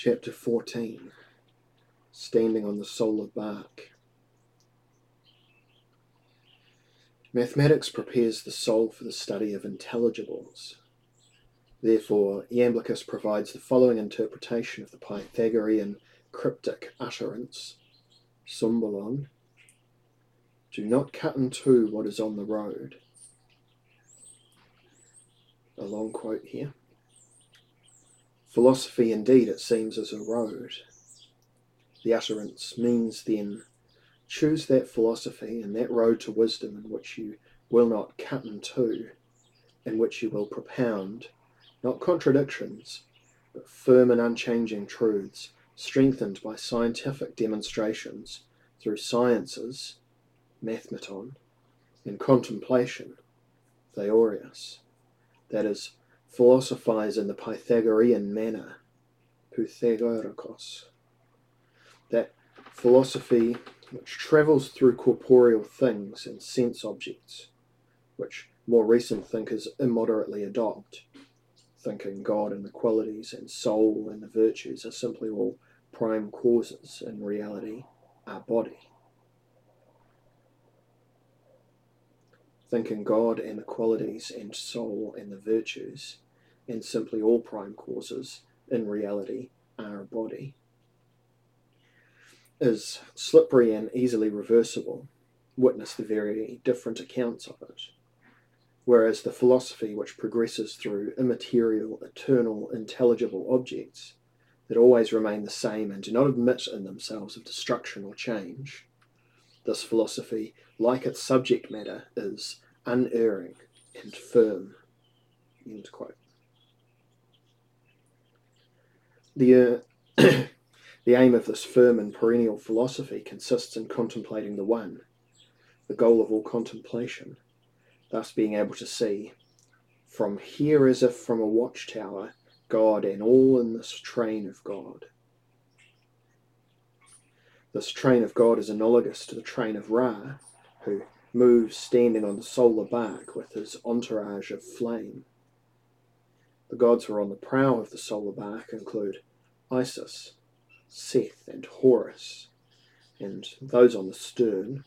Chapter 14 Standing on the Solar Bark. Mathematics prepares the soul for the study of intelligibles. Therefore, Iamblichus provides the following interpretation of the Pythagorean cryptic utterance Symbolon. Do not cut in two what is on the road. A long quote here. Philosophy, indeed, it seems, is a road. The utterance means then choose that philosophy and that road to wisdom in which you will not cut in two, in which you will propound not contradictions, but firm and unchanging truths, strengthened by scientific demonstrations through sciences, mathematon, and contemplation, theorius, that is, philosophize in the Pythagorean manner, Pythagorikos. That philosophy which travels through corporeal things and sense objects, which more recent thinkers immoderately adopt, thinking God and the qualities and soul and the virtues are simply all prime causes in reality, our body. Thinking God and the qualities and soul and the virtues, and simply all prime causes, in reality, are a body, is slippery and easily reversible. Witness the very different accounts of it. Whereas the philosophy which progresses through immaterial, eternal, intelligible objects that always remain the same and do not admit in themselves of destruction or change, this philosophy, like its subject matter, is unerring and firm. End quote. The, uh, the aim of this firm and perennial philosophy consists in contemplating the One, the goal of all contemplation, thus being able to see, from here as if from a watchtower, God and all in this train of God. This train of God is analogous to the train of Ra, who moves standing on the solar bark with his entourage of flame. The gods who are on the prow of the solar bark include Isis, Seth, and Horus, and those on the stern,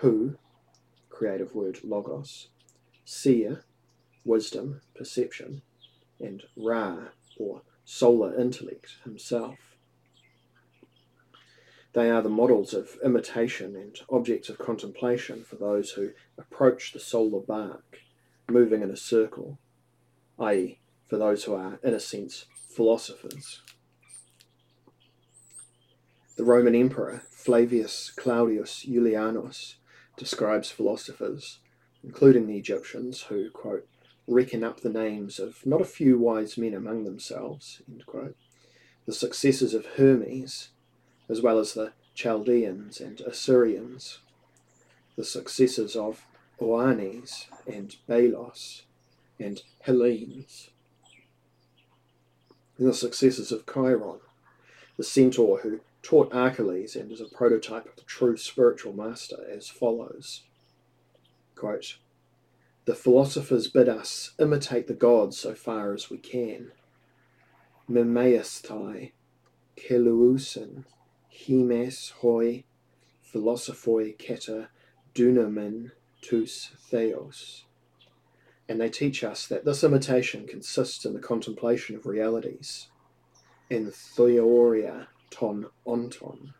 Hu, creative word logos, Sia, wisdom, perception, and Ra, or solar intellect himself. They are the models of imitation and objects of contemplation for those who approach the solar bark, moving in a circle, i.e., for those who are, in a sense, philosophers. The Roman Emperor Flavius Claudius Julianus describes philosophers, including the Egyptians, who, quote, reckon up the names of not a few wise men among themselves, end quote, the successors of Hermes, as well as the Chaldeans and Assyrians, the successors of Oannes and Belos and Hellenes, and the successors of Chiron, the centaur who taught Achilles and is a prototype of the true spiritual master, as follows Quote, The philosophers bid us imitate the gods so far as we can. Mimaeustai, Keluusin, Hemes hoi philosophoi keta dunamen tus theos. And they teach us that this imitation consists in the contemplation of realities, in theoria ton onton,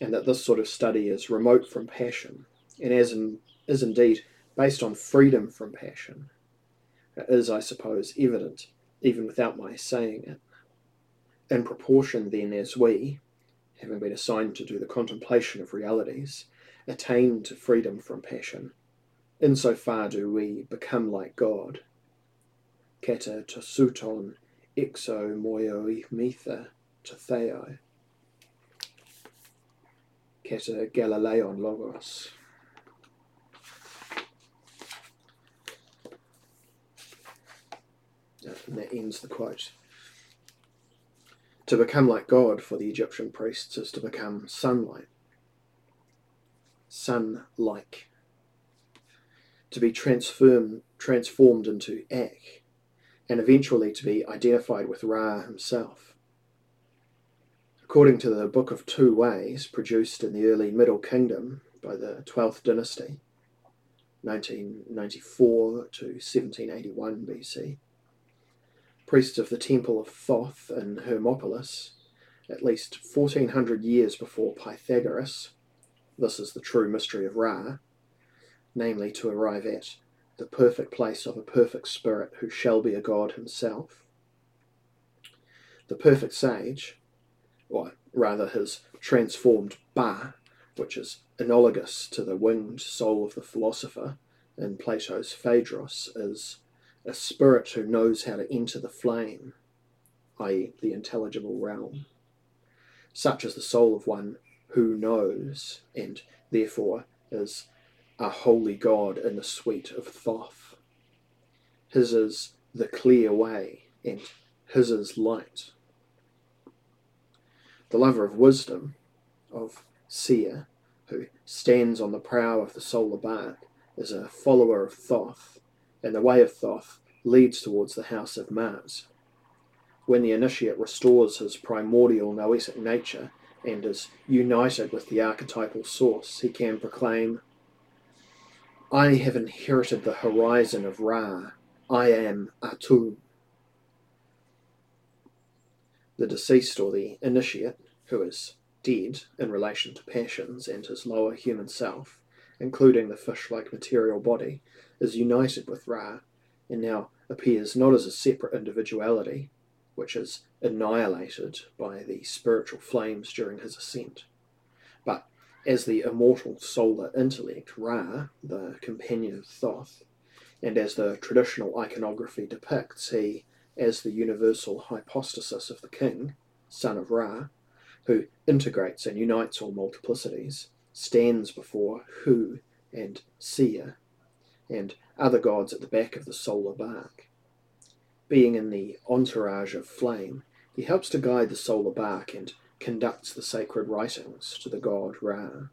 and that this sort of study is remote from passion, and as in, is indeed based on freedom from passion, It is, I suppose, evident even without my saying it. In proportion, then, as we, having been assigned to do the contemplation of realities, attain to freedom from passion. In so far do we become like God. Keta to suton ixo moio metha to theo. Keta Galileon logos. Uh, and that ends the quote. To become like God for the Egyptian priests is to become sunlight, sun like. To be transformed, transformed into Akh, and eventually to be identified with Ra himself. According to the Book of Two Ways, produced in the early Middle Kingdom by the 12th dynasty, 1994 to 1781 BC, priests of the Temple of Thoth in Hermopolis, at least 1400 years before Pythagoras, this is the true mystery of Ra, namely to arrive at the perfect place of a perfect spirit who shall be a god himself. The perfect sage, or rather his transformed Ba, which is analogous to the winged soul of the philosopher in Plato's Phaedrus, is a spirit who knows how to enter the flame, i.e., the intelligible realm. Such as the soul of one who knows, and therefore is a holy God in the suite of Thoth. His is the clear way, and his is light. The lover of wisdom, of Sia, who stands on the prow of the solar bark, is a follower of Thoth, and the way of Thoth leads towards the house of Maat. When the initiate restores his primordial noetic nature and is united with the archetypal source, he can proclaim, I have inherited the horizon of Ra. I am Atum. The deceased or the initiate, who is dead in relation to passions and his lower human self, including the fish like material body, is united with Ra and now appears not as a separate individuality, which is annihilated by the spiritual flames during his ascent, but as the immortal solar intellect, Ra, the companion of Thoth, and as the traditional iconography depicts, he as the universal hypostasis of the king, son of Ra, who integrates and unites all multiplicities, stands before Hu and Sia, and other gods at the back of the solar bark. Being in the entourage of flame, he helps to guide the solar bark and conducts the sacred writings to the god Ra.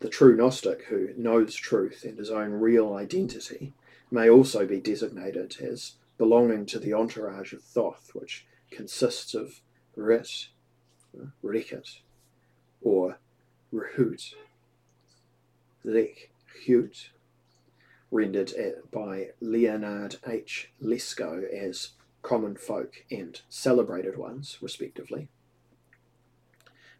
The true Gnostic who knows truth and his own real identity may also be designated as belonging to the entourage of Thoth, which consists of Rit, Rekit, or Rehut, Lek, Hute, rendered eh, by Leonard H. Lesko as common folk and celebrated ones, respectively.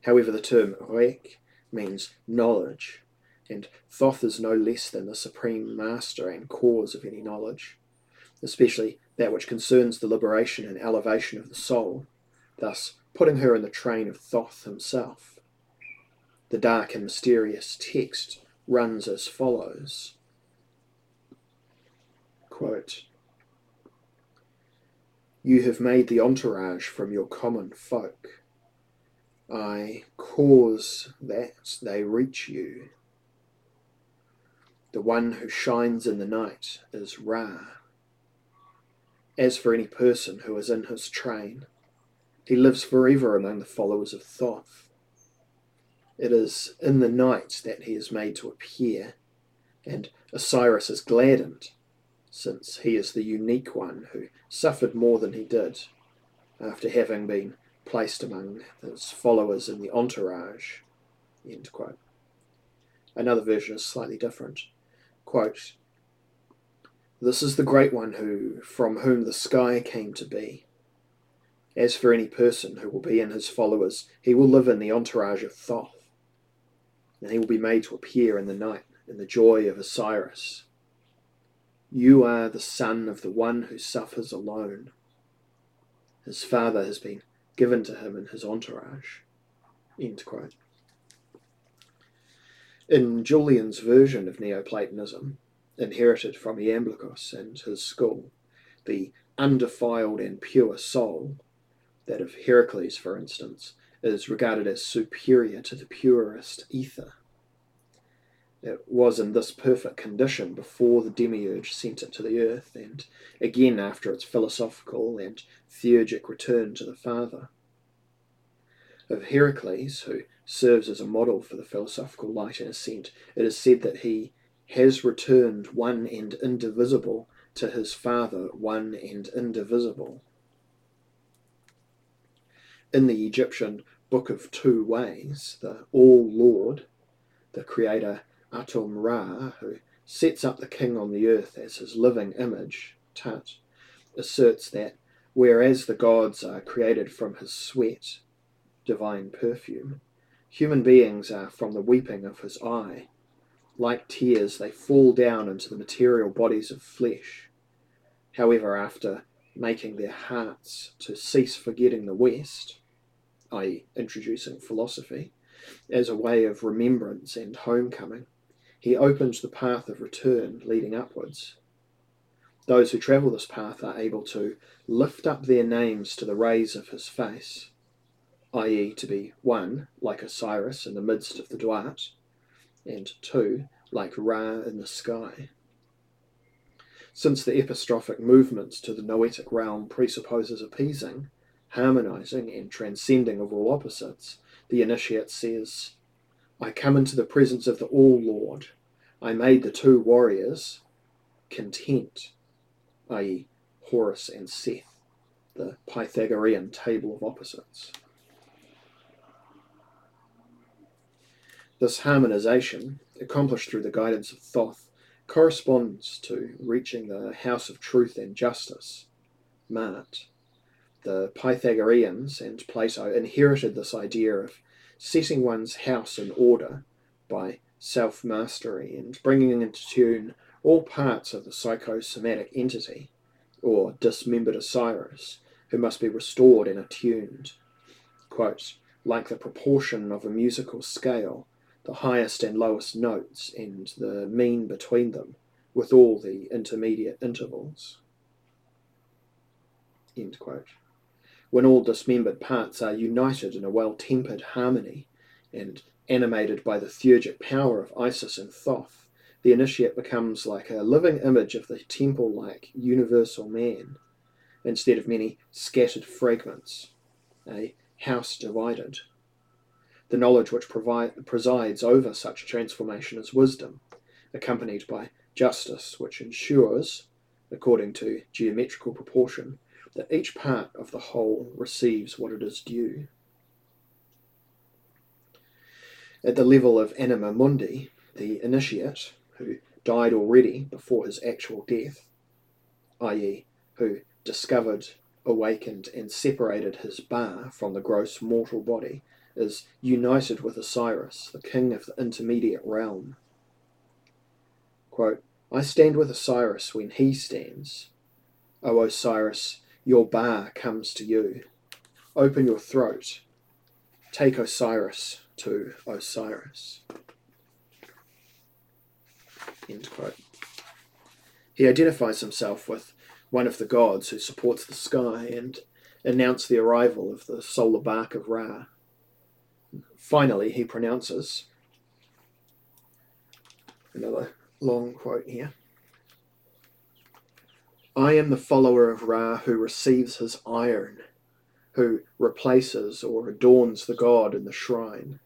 However, the term Rek means knowledge, and Thoth is no less than the supreme master and cause of any knowledge, especially that which concerns the liberation and elevation of the soul, thus putting her in the train of Thoth himself. The dark and mysterious text runs as follows Quote, You have made the entourage from your common folk. I cause that they reach you. The one who shines in the night is Ra. As for any person who is in his train, he lives forever among the followers of Thoth. It is in the night that he is made to appear, and Osiris is gladdened, since he is the unique one who suffered more than he did, after having been placed among his followers in the entourage. Another version is slightly different. Quote, this is the great one who, from whom the sky came to be. As for any person who will be in his followers, he will live in the entourage of Thoth, and he will be made to appear in the night in the joy of Osiris. You are the son of the one who suffers alone. His father has been given to him in his entourage. In Julian's version of Neoplatonism, inherited from Iamblichus and his school, the undefiled and pure soul, that of Heracles, for instance, is regarded as superior to the purest ether. It was in this perfect condition before the demiurge sent it to the earth, and again after its philosophical and theurgic return to the Father. Of Heracles, who serves as a model for the philosophical light and ascent, it is said that he has returned one and indivisible to his Father, one and indivisible. In the Egyptian Book of Two Ways, the All Lord, the creator Atum Ra, who sets up the king on the earth as his living image, Tut, asserts that whereas the gods are created from his sweat, divine perfume, human beings are from the weeping of his eye. Like tears, they fall down into the material bodies of flesh. However, after making their hearts to cease forgetting the West, i.e., introducing philosophy, as a way of remembrance and homecoming, he opens the path of return leading upwards. Those who travel this path are able to lift up their names to the rays of his face, i.e., to be one, like Osiris in the midst of the Duat, and two, like Ra in the sky. Since the epistrophic movement to the noetic realm presupposes appeasing, harmonizing, and transcending of all opposites, the initiate says, I come into the presence of the All Lord. I made the two warriors content, i.e., Horus and Seth, the Pythagorean table of opposites. This harmonization, accomplished through the guidance of Thoth, corresponds to reaching the house of truth and justice, Maat. The Pythagoreans and Plato inherited this idea of setting one's house in order by self mastery and bringing into tune all parts of the psychosomatic entity, or dismembered Osiris, who must be restored and attuned. Quote, like the proportion of a musical scale, the highest and lowest notes and the mean between them, with all the intermediate intervals. End quote when all dismembered parts are united in a well tempered harmony and animated by the theurgic power of Isis and Thoth, the initiate becomes like a living image of the temple like universal man, instead of many scattered fragments, a house divided. The knowledge which provide, presides over such transformation is wisdom, accompanied by justice, which ensures, according to geometrical proportion, that each part of the whole receives what it is due. At the level of anima mundi, the initiate, who died already before his actual death, i.e., who discovered, awakened, and separated his ba from the gross mortal body, is united with Osiris, the king of the intermediate realm. Quote, I stand with Osiris when he stands. O Osiris, your ba comes to you. Open your throat. Take Osiris to Osiris. End quote. He identifies himself with one of the gods who supports the sky and announced the arrival of the solar bark of Ra. Finally, he pronounces another long quote here. I am the follower of Ra who receives his iron, who replaces or adorns the god in the shrine.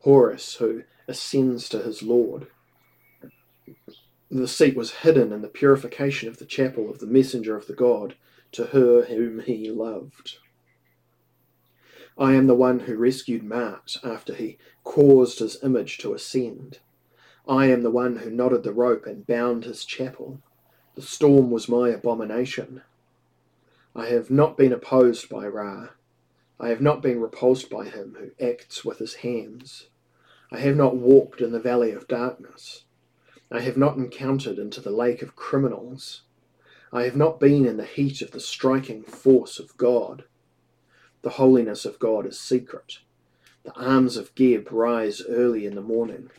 Horus, who ascends to his lord. The seat was hidden in the purification of the chapel of the messenger of the god to her whom he loved. I am the one who rescued Maat after he caused his image to ascend. I am the one who knotted the rope and bound his chapel. The storm was my abomination. I have not been opposed by Ra. I have not been repulsed by him who acts with his hands. I have not walked in the valley of darkness. I have not encountered into the lake of criminals. I have not been in the heat of the striking force of God. The holiness of God is secret. The arms of Geb rise early in the morning.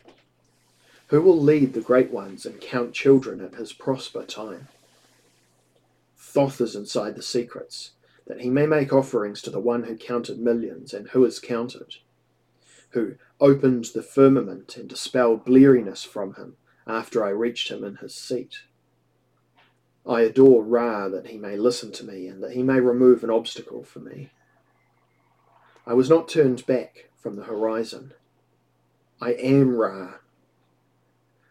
Who will lead the great ones and count children at his prosper time? Thoth is inside the secrets, that he may make offerings to the one who counted millions and who is counted, who opened the firmament and dispelled bleariness from him after I reached him in his seat. I adore Ra that he may listen to me and that he may remove an obstacle for me. I was not turned back from the horizon. I am Ra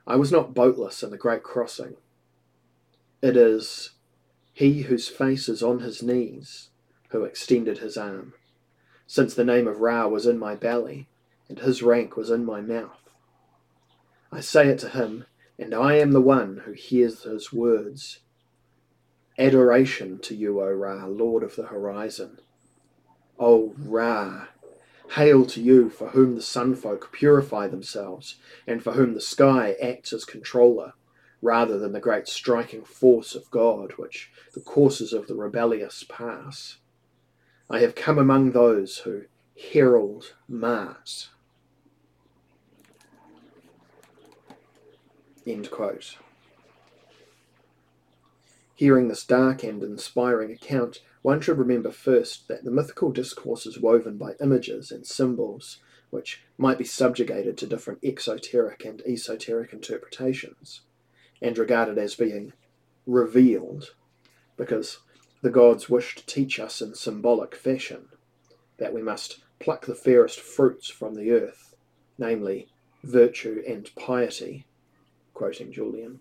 I was not boatless in the great crossing. It is he whose face is on his knees who extended his arm. since the name of Ra was in my belly, and his rank was in my mouth. I say it to him, and I am the one who hears his words. Adoration to you, O Ra, Lord of the horizon. O Ra, hail to you for whom the sunfolk purify themselves, and for whom the sky acts as controller, rather than the great striking force of God which the courses of the rebellious pass. I have come among those who herald Maat. End quote. Hearing this dark and inspiring account, one should remember first that the mythical discourse is woven by images and symbols which might be subjugated to different exoteric and esoteric interpretations and regarded as being revealed because the gods wish to teach us in symbolic fashion that we must pluck the fairest fruits from the earth, namely virtue and piety, quoting Julian.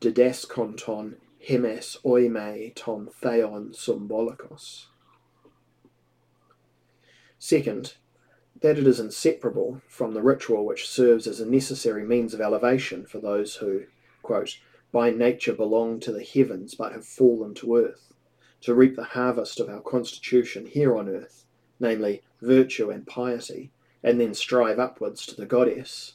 Didaskonton hemes oime ton theon symbolikos. Second, that it is inseparable from the ritual which serves as a necessary means of elevation for those who, quote, by nature belong to the heavens but have fallen to earth, to reap the harvest of our constitution here on earth, namely virtue and piety, and then strive upwards to the goddess,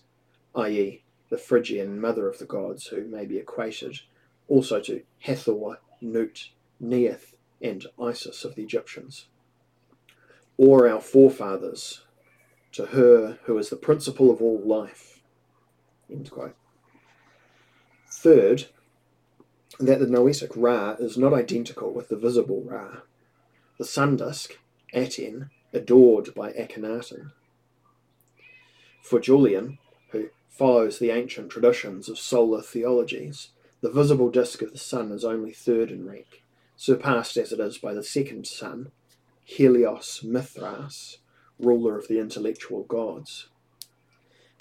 i.e., the Phrygian mother of the gods, who may be equated also to Hathor, Nut, Neith, and Isis of the Egyptians. Or our forefathers, to her who is the principle of all life. Third, that the noetic Ra is not identical with the visible Ra, the sun disk, Aten, adored by Akhenaten. For Julian, who follows the ancient traditions of solar theologies, the visible disk of the sun is only third in rank, surpassed as it is by the second sun, Helios Mithras, ruler of the intellectual gods.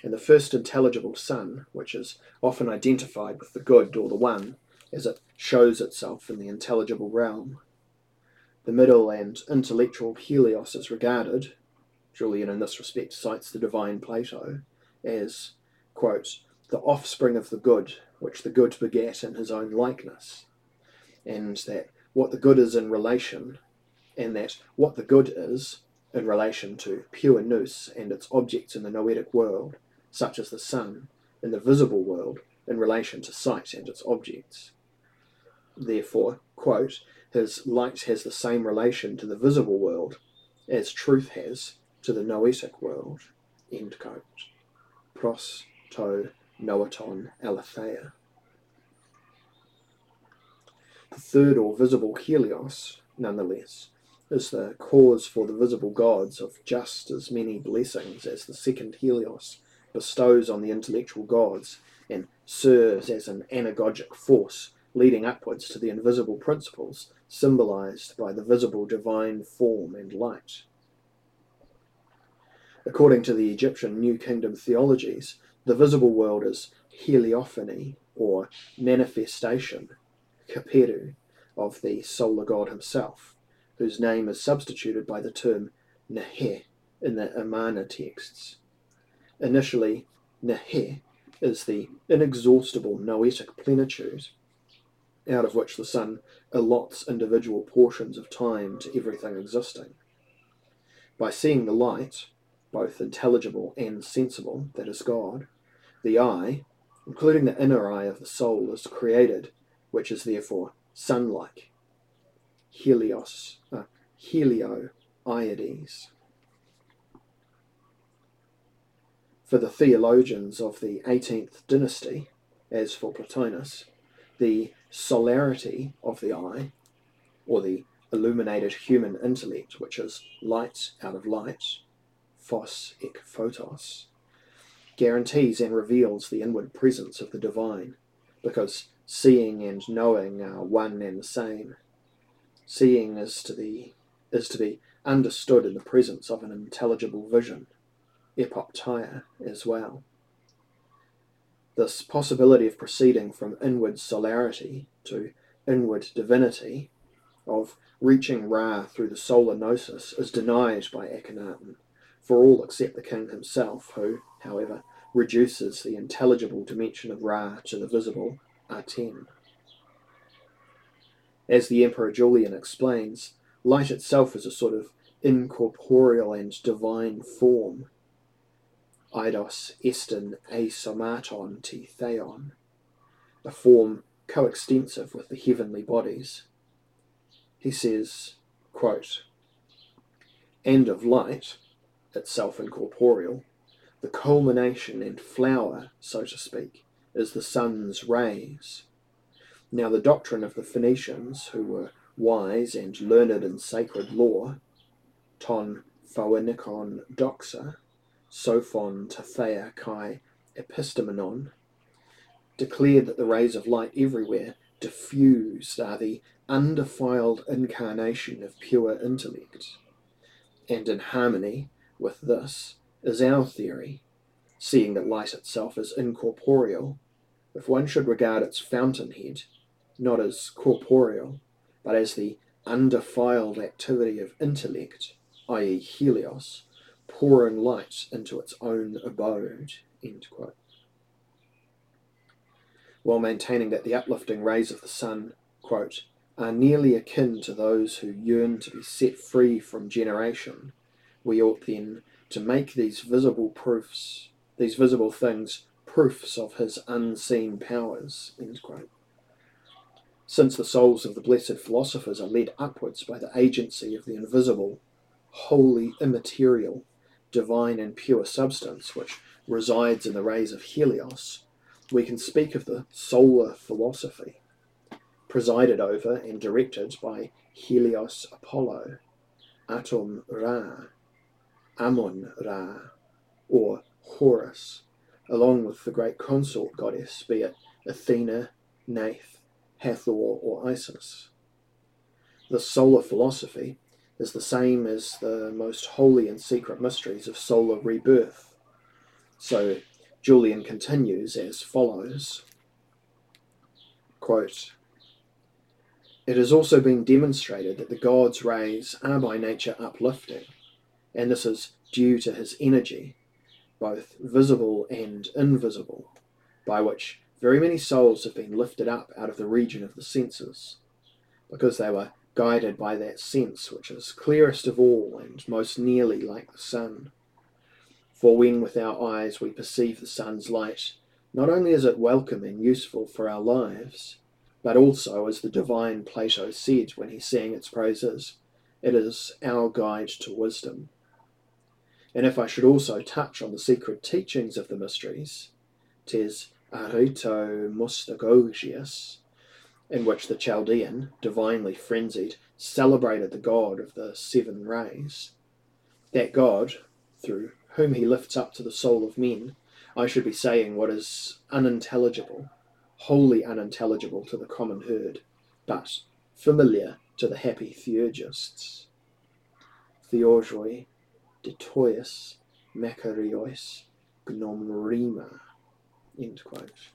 And the first intelligible sun, which is often identified with the good or the one, as it shows itself in the intelligible realm. The middle and intellectual Helios is regarded, Julian in this respect cites the divine Plato, as, quote, the offspring of the good, which the good begat in his own likeness, and that what the good is in relation, and that what the good is in relation to pure nous and its objects in the noetic world, such as the sun, in the visible world in relation to sight and its objects. Therefore, quote, his light has the same relation to the visible world as truth has to the noetic world. End quote. Pros to noaton aletheia. The third or visible helios, nonetheless, is the cause for the visible gods of just as many blessings as the second Helios bestows on the intellectual gods and serves as an anagogic force leading upwards to the invisible principles symbolized by the visible divine form and light. According to the Egyptian New Kingdom theologies, the visible world is heliophany or manifestation, kaperu, of the solar god himself whose name is substituted by the term Neheh in the Amarna texts. Initially, Neheh is the inexhaustible noetic plenitude, out of which the sun allots individual portions of time to everything existing. By seeing the light, both intelligible and sensible, that is God, the eye, including the inner eye of the soul, is created, which is therefore sun-like Helios, uh, Helioides. For the theologians of the 18th dynasty, as for Plotinus, the solarity of the eye, or the illuminated human intellect, which is light out of light, phos ek photos, guarantees and reveals the inward presence of the divine, because seeing and knowing are one and the same Seeing is to be is to be understood in the presence of an intelligible vision, epoptia as well. This possibility of proceeding from inward solarity to inward divinity of reaching Ra through the solar gnosis is denied by Akhenaten, for all except the king himself, who, however, reduces the intelligible dimension of Ra to the visible Aten. As the Emperor Julian explains, light itself is a sort of incorporeal and divine form. Eidos estin a somaton ti theon, a form coextensive with the heavenly bodies. He says, quote, and of light, itself incorporeal, the culmination and flower, so to speak, is the sun's rays. Now, the doctrine of the Phoenicians, who were wise and learned in sacred law, ton phoenikon doxa, sophon tathea kai epistemenon, declared that the rays of light everywhere diffused are the undefiled incarnation of pure intellect. And in harmony with this is our theory, seeing that light itself is incorporeal, if one should regard its fountainhead not as corporeal, but as the undefiled activity of intellect, i.e., Helios, pouring light into its own abode. While maintaining that the uplifting rays of the sun, quote, are nearly akin to those who yearn to be set free from generation, we ought then to make these visible proofs, these visible things, proofs of his unseen powers. Since the souls of the blessed philosophers are led upwards by the agency of the invisible, wholly immaterial, divine and pure substance which resides in the rays of Helios, we can speak of the solar philosophy, presided over and directed by Helios Apollo, Atum Ra, Amun Ra, or Horus, along with the great consort goddess, be it Athena, Neith, Hathor, or Isis. The solar philosophy is the same as the most holy and secret mysteries of solar rebirth. So Julian continues as follows quote, It has also been demonstrated that the god's rays are by nature uplifting, and this is due to his energy, both visible and invisible, by which very many souls have been lifted up out of the region of the senses, because they were guided by that sense which is clearest of all and most nearly like the sun. For when with our eyes we perceive the sun's light, not only is it welcome and useful for our lives, but also, as the divine Plato said when he sang its praises, it is our guide to wisdom. And if I should also touch on the secret teachings of the mysteries, 'tis Aritomustagogius, in which the Chaldean, divinely frenzied, celebrated the god of the seven rays. That god, through whom he lifts up to the soul of men, I should be saying what is unintelligible, wholly unintelligible to the common herd, but familiar to the happy theurgists. Theorgoi, ditois mecariois gnomrima, in quote.